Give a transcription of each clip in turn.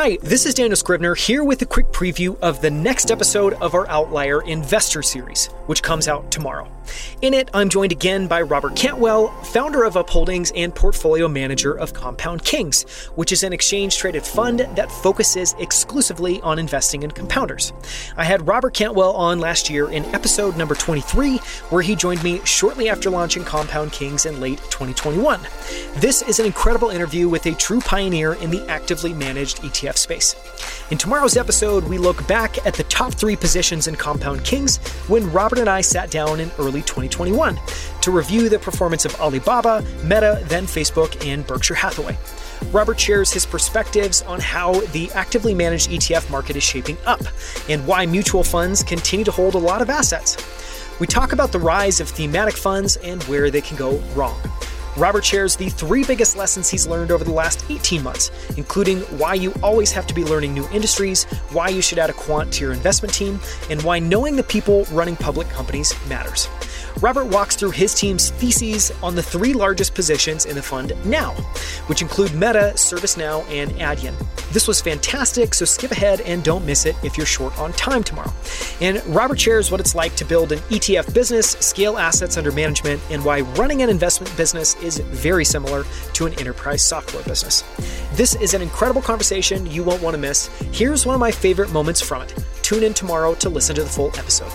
Hi, this is Daniel Scrivner here with a quick preview of the next episode of our Outlier Investor Series, which comes out tomorrow. In it, I'm joined again by Robert Cantwell, founder of Upholdings and portfolio manager of Compound Kings, which is an exchange traded fund that focuses exclusively on investing in compounders. I had Robert Cantwell on last year in episode number 23, where he joined me shortly after launching Compound Kings in late 2021. This is an incredible interview with a true pioneer in the actively managed ETF space. In tomorrow's episode, we look back at the top three positions in Compound Kings when Robert and I sat down in early 2021 to review the performance of Alibaba, Meta, then Facebook, and Berkshire Hathaway. Robert shares his perspectives on how the actively managed ETF market is shaping up and why mutual funds continue to hold a lot of assets. We talk about the rise of thematic funds and where they can go wrong. Robert shares the three biggest lessons he's learned over the last 18 months, including why you always have to be learning new industries, why you should add a quant to your investment team, and why knowing the people running public companies matters. Robert walks through his team's theses on the three largest positions in the fund now, which include Meta, ServiceNow, and Adyen. This was fantastic, so skip ahead and don't miss it if you're short on time tomorrow. And Robert shares what it's like to build an ETF business, scale assets under management, and why running an investment business is very similar to an enterprise software business. This is an incredible conversation you won't want to miss. Here's one of my favorite moments from it. Tune in tomorrow to listen to the full episode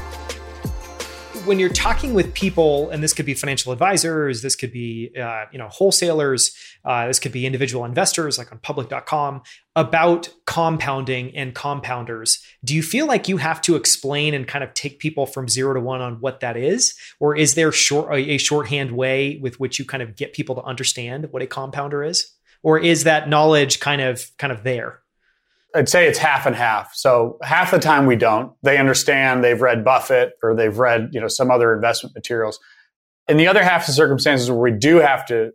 when you're talking with people, and this could be financial advisors, this could be uh, you know wholesalers, uh, this could be individual investors, like on public.com, about compounding and compounders. Do you feel like you have to explain and kind of take people from zero to one on what that is, or is there short a shorthand way with which you kind of get people to understand what a compounder is, or is that knowledge kind of kind of there? I'd say it's half and half. So half the time we don't. They understand they've read Buffett or they've read, you know, some other investment materials. And the other half of circumstances where we do have to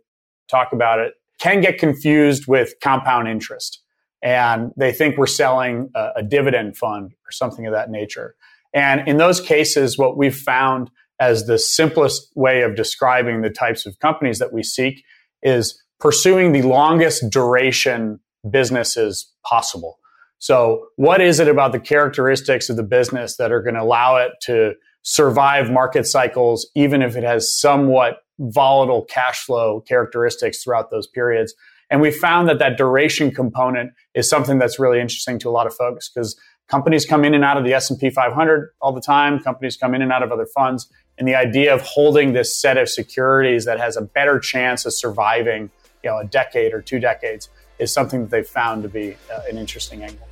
talk about it can get confused with compound interest. And they think we're selling a, a dividend fund or something of that nature. And in those cases, what we've found as the simplest way of describing the types of companies that we seek is pursuing the longest duration businesses possible. So, what is it about the characteristics of the business that are going to allow it to survive market cycles, even if it has somewhat volatile cash flow characteristics throughout those periods? And we found that that duration component is something that's really interesting to a lot of folks because companies come in and out of the S&P 500 all the time. Companies come in and out of other funds. And the idea of holding this set of securities that has a better chance of surviving, you know, a decade or two decades is something that they've found to be uh, an interesting angle.